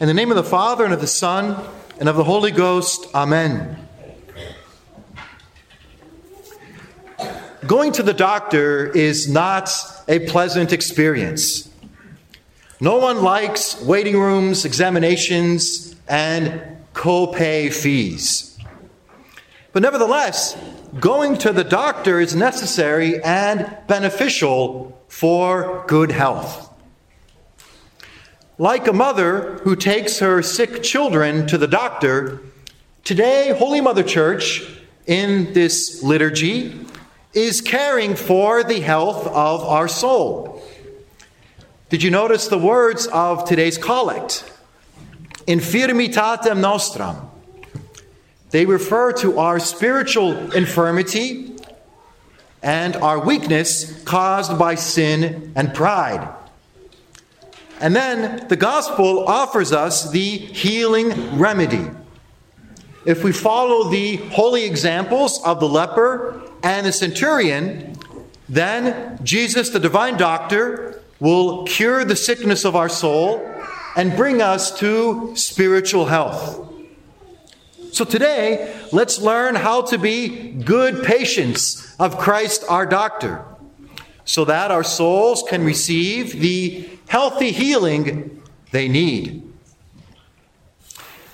In the name of the Father, and of the Son, and of the Holy Ghost, Amen. Going to the doctor is not a pleasant experience. No one likes waiting rooms, examinations, and co-pay fees. But nevertheless, going to the doctor is necessary and beneficial for good health. Like a mother who takes her sick children to the doctor, today, Holy Mother Church, in this liturgy, is caring for the health of our soul. Did you notice the words of today's collect? Infirmitatem nostram. They refer to our spiritual infirmity and our weakness caused by sin and pride. And then the gospel offers us the healing remedy. If we follow the holy examples of the leper and the centurion, then Jesus, the divine doctor, will cure the sickness of our soul and bring us to spiritual health. So today, let's learn how to be good patients of Christ our doctor so that our souls can receive the healthy healing they need.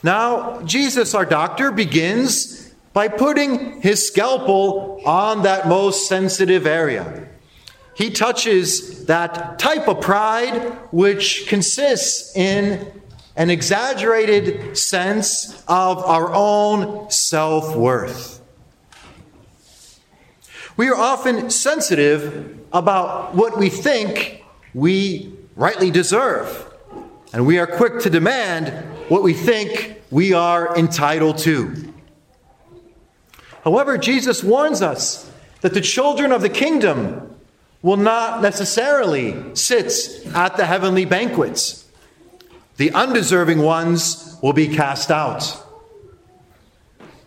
Now, Jesus, our doctor, begins by putting his scalpel on that most sensitive area. He touches that type of pride which consists in an exaggerated sense of our own self worth. We are often sensitive about what we think we rightly deserve, and we are quick to demand what we think we are entitled to. However, Jesus warns us that the children of the kingdom will not necessarily sit at the heavenly banquets. The undeserving ones will be cast out.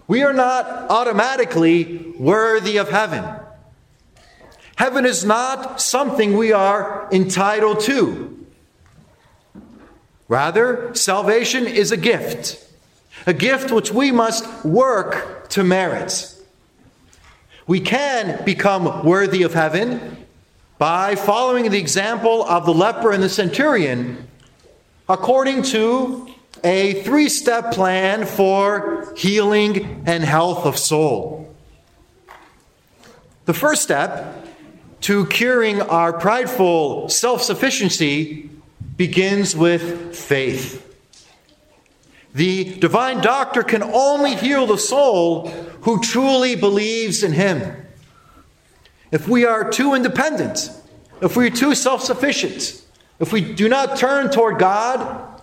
We are not automatically worthy of heaven. Heaven is not something we are entitled to. Rather, salvation is a gift, a gift which we must work to merit. We can become worthy of heaven by following the example of the leper and the centurion according to a three step plan for healing and health of soul. The first step to curing our prideful self sufficiency begins with faith. The divine doctor can only heal the soul who truly believes in him. If we are too independent, if we are too self sufficient, if we do not turn toward God,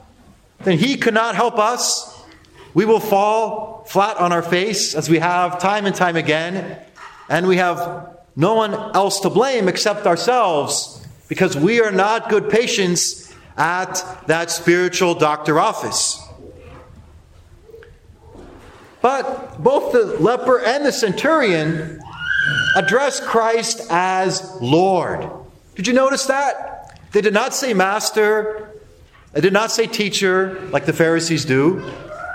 then He cannot help us. We will fall flat on our face as we have time and time again, and we have no one else to blame except ourselves because we are not good patients at that spiritual doctor office. But both the leper and the centurion address Christ as Lord. Did you notice that? They did not say master, they did not say teacher like the Pharisees do,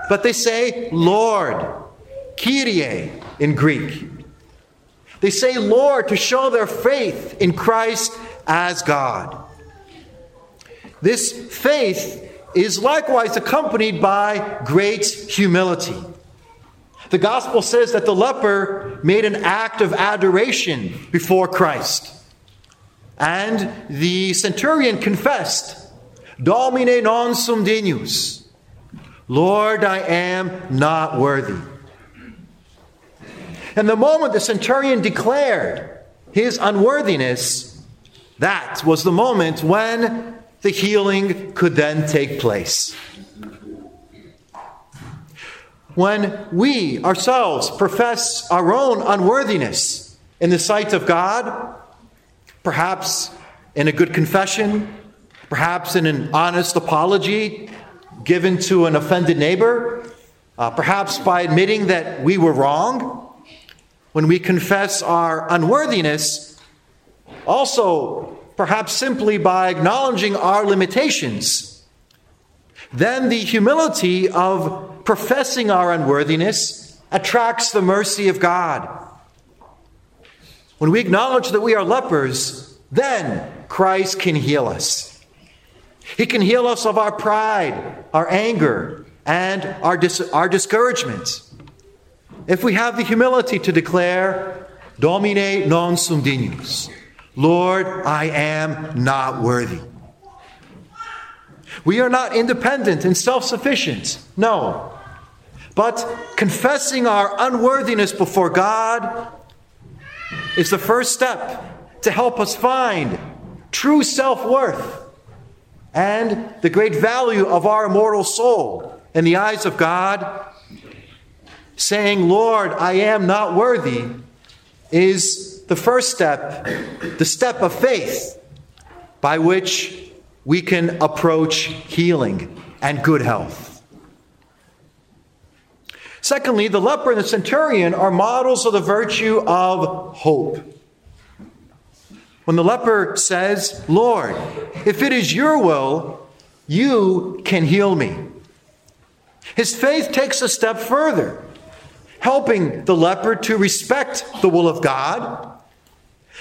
but they say Lord, Kyrie in Greek. They say Lord to show their faith in Christ as God. This faith is likewise accompanied by great humility. The gospel says that the leper made an act of adoration before Christ. And the centurion confessed, Domine non sum dignus. Lord, I am not worthy. And the moment the centurion declared his unworthiness, that was the moment when the healing could then take place. When we ourselves profess our own unworthiness in the sight of God, perhaps in a good confession, perhaps in an honest apology given to an offended neighbor, uh, perhaps by admitting that we were wrong, when we confess our unworthiness, also perhaps simply by acknowledging our limitations. then the humility of professing our unworthiness attracts the mercy of God. When we acknowledge that we are lepers, then Christ can heal us. He can heal us of our pride, our anger, and our, dis- our discouragement. If we have the humility to declare, Domine non sum dignus, Lord, I am not worthy. We are not independent and self sufficient. No. But confessing our unworthiness before God is the first step to help us find true self worth and the great value of our immortal soul in the eyes of God. Saying, Lord, I am not worthy, is the first step, the step of faith by which we can approach healing and good health. Secondly, the leper and the centurion are models of the virtue of hope. When the leper says, Lord, if it is your will, you can heal me. His faith takes a step further, helping the leper to respect the will of God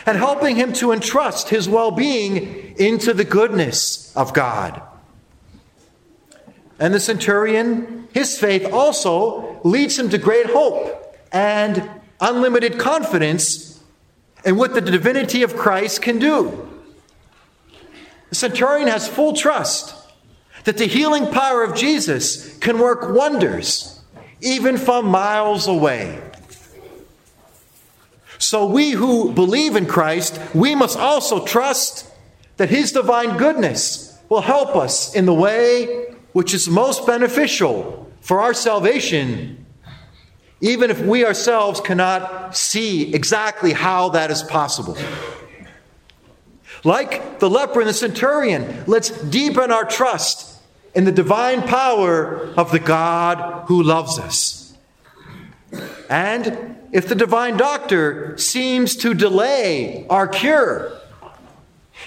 and helping him to entrust his well being into the goodness of God. And the centurion, his faith also leads him to great hope and unlimited confidence in what the divinity of Christ can do. The centurion has full trust that the healing power of Jesus can work wonders even from miles away. So we who believe in Christ, we must also trust that his divine goodness will help us in the way which is most beneficial for our salvation, even if we ourselves cannot see exactly how that is possible. Like the leper and the centurion, let's deepen our trust in the divine power of the God who loves us. And if the divine doctor seems to delay our cure.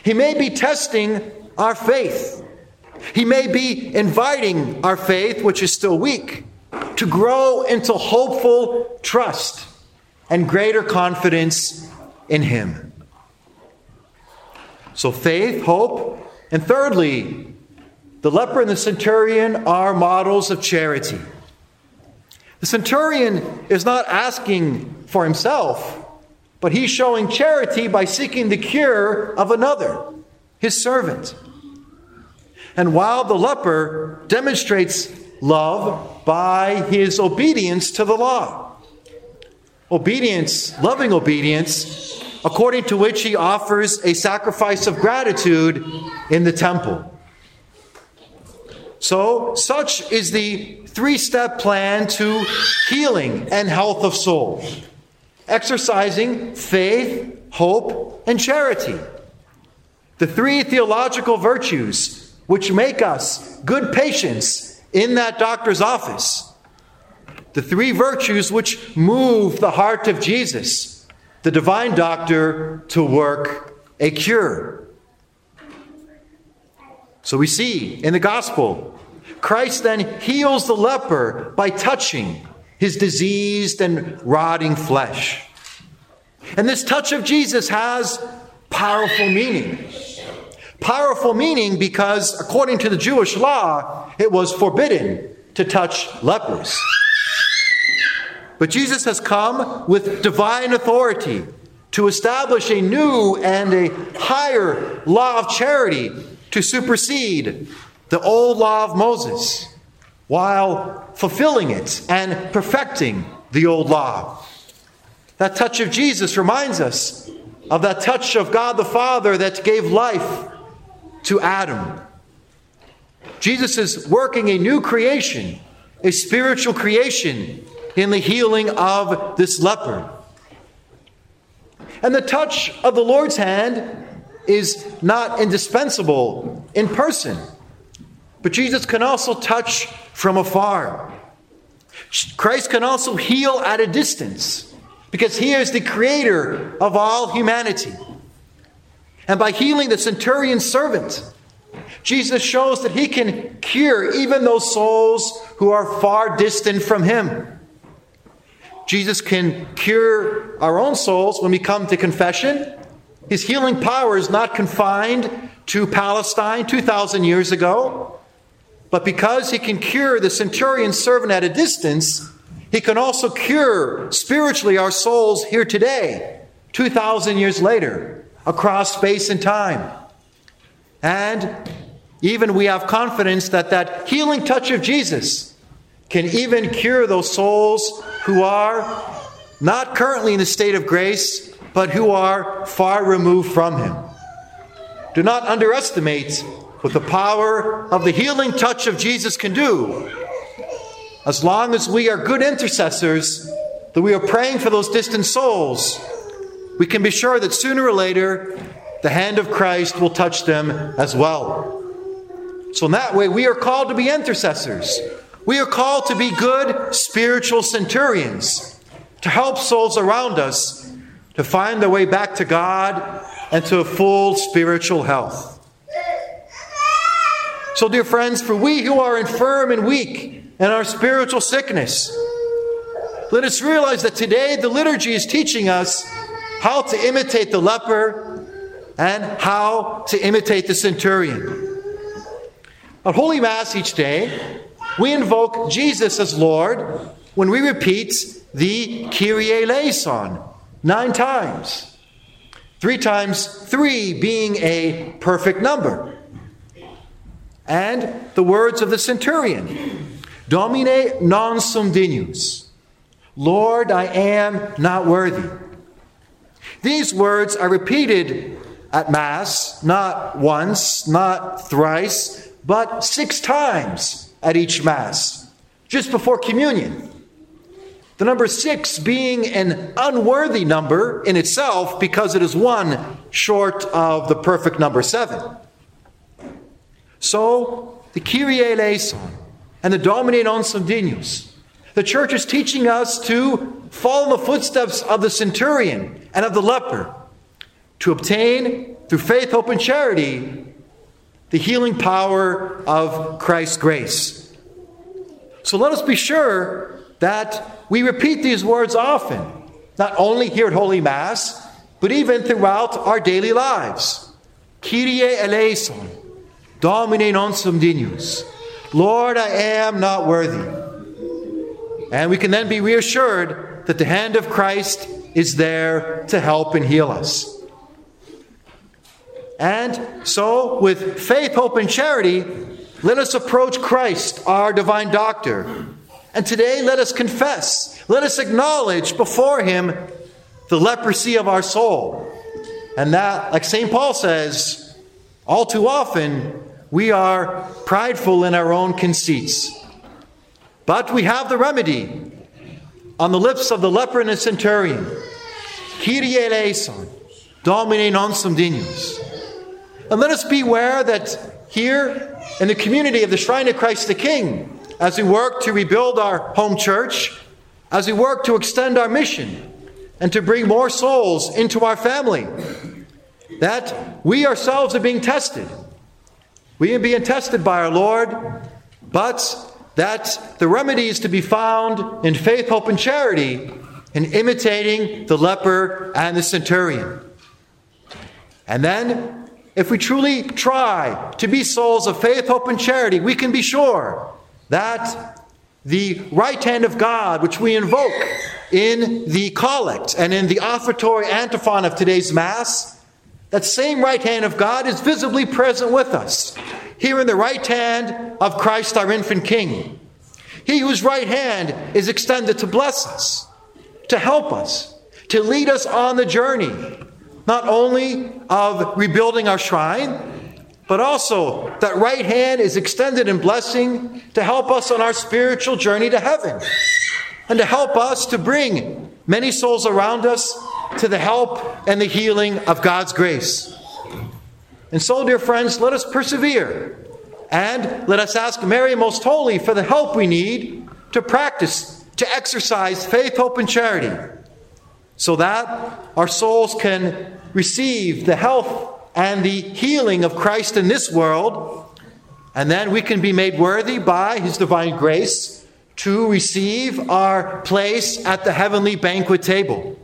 He may be testing our faith. He may be inviting our faith, which is still weak, to grow into hopeful trust and greater confidence in Him. So, faith, hope, and thirdly, the leper and the centurion are models of charity. The centurion is not asking for himself, but he's showing charity by seeking the cure of another, his servant. And while the leper demonstrates love by his obedience to the law, obedience, loving obedience, according to which he offers a sacrifice of gratitude in the temple. So, such is the three step plan to healing and health of soul exercising faith, hope, and charity. The three theological virtues which make us good patients in that doctor's office. The three virtues which move the heart of Jesus, the divine doctor, to work a cure. So we see in the gospel Christ then heals the leper by touching his diseased and rotting flesh. And this touch of Jesus has powerful meaning. Powerful meaning because, according to the Jewish law, it was forbidden to touch lepers. But Jesus has come with divine authority to establish a new and a higher law of charity to supersede the old law of Moses while fulfilling it and perfecting the old law. That touch of Jesus reminds us of that touch of God the Father that gave life to Adam. Jesus is working a new creation, a spiritual creation, in the healing of this leper. And the touch of the Lord's hand is not indispensable in person. But Jesus can also touch from afar. Christ can also heal at a distance because he is the creator of all humanity. And by healing the centurion's servant, Jesus shows that he can cure even those souls who are far distant from him. Jesus can cure our own souls when we come to confession. His healing power is not confined to Palestine 2,000 years ago, but because he can cure the centurion's servant at a distance, he can also cure spiritually our souls here today, 2,000 years later, across space and time. And even we have confidence that that healing touch of Jesus can even cure those souls who are not currently in the state of grace, but who are far removed from Him. Do not underestimate what the power of the healing touch of Jesus can do. As long as we are good intercessors, that we are praying for those distant souls, we can be sure that sooner or later the hand of Christ will touch them as well. So, in that way, we are called to be intercessors. We are called to be good spiritual centurions, to help souls around us to find their way back to God and to a full spiritual health. So, dear friends, for we who are infirm and weak in our spiritual sickness, let us realize that today the liturgy is teaching us how to imitate the leper and how to imitate the centurion. At Holy Mass each day, we invoke Jesus as Lord when we repeat the Kyrie eleison nine times. Three times three being a perfect number. And the words of the centurion Domine non sum dignus. Lord, I am not worthy. These words are repeated at Mass, not once, not thrice, but six times at each Mass, just before communion. The number six being an unworthy number in itself because it is one short of the perfect number seven. So, the Kyrie eleison and the Domine non sum dignus, the church is teaching us to follow the footsteps of the centurion and of the leper, to obtain, through faith, hope, and charity, the healing power of Christ's grace. So let us be sure that we repeat these words often, not only here at Holy Mass, but even throughout our daily lives. Kyrie eleison, Domine non sum dignus. Lord, I am not worthy. And we can then be reassured that the hand of Christ is there to help and heal us. And so, with faith, hope, and charity, let us approach Christ, our divine doctor. And today, let us confess, let us acknowledge before Him the leprosy of our soul. And that, like St. Paul says, all too often, we are prideful in our own conceits. But we have the remedy on the lips of the leper and the centurion. Kyrie eleison, Domine non sum dignus. And let us beware that here in the community of the Shrine of Christ the King, as we work to rebuild our home church, as we work to extend our mission and to bring more souls into our family, that we ourselves are being tested. We are being tested by our Lord, but that the remedy is to be found in faith, hope, and charity in imitating the leper and the centurion. And then if we truly try to be souls of faith, hope, and charity, we can be sure that the right hand of God, which we invoke in the collect and in the offertory antiphon of today's Mass, that same right hand of God is visibly present with us, here in the right hand of Christ our infant King. He whose right hand is extended to bless us, to help us, to lead us on the journey not only of rebuilding our shrine, but also that right hand is extended in blessing to help us on our spiritual journey to heaven and to help us to bring many souls around us to the help and the healing of God's grace. And so, dear friends, let us persevere and let us ask Mary Most Holy for the help we need to practice, to exercise faith, hope, and charity so that our souls can receive the health and the healing of Christ in this world, And then we can be made worthy by His divine grace to receive our place at the heavenly banquet table.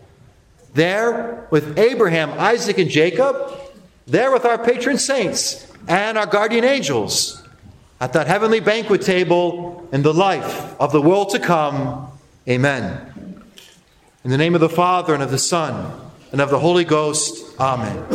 There with Abraham, Isaac, and Jacob, there with our patron saints and our guardian angels at that heavenly banquet table in the life of the world to come. Amen. In the name of the Father, and of the Son, and of the Holy Ghost, Amen.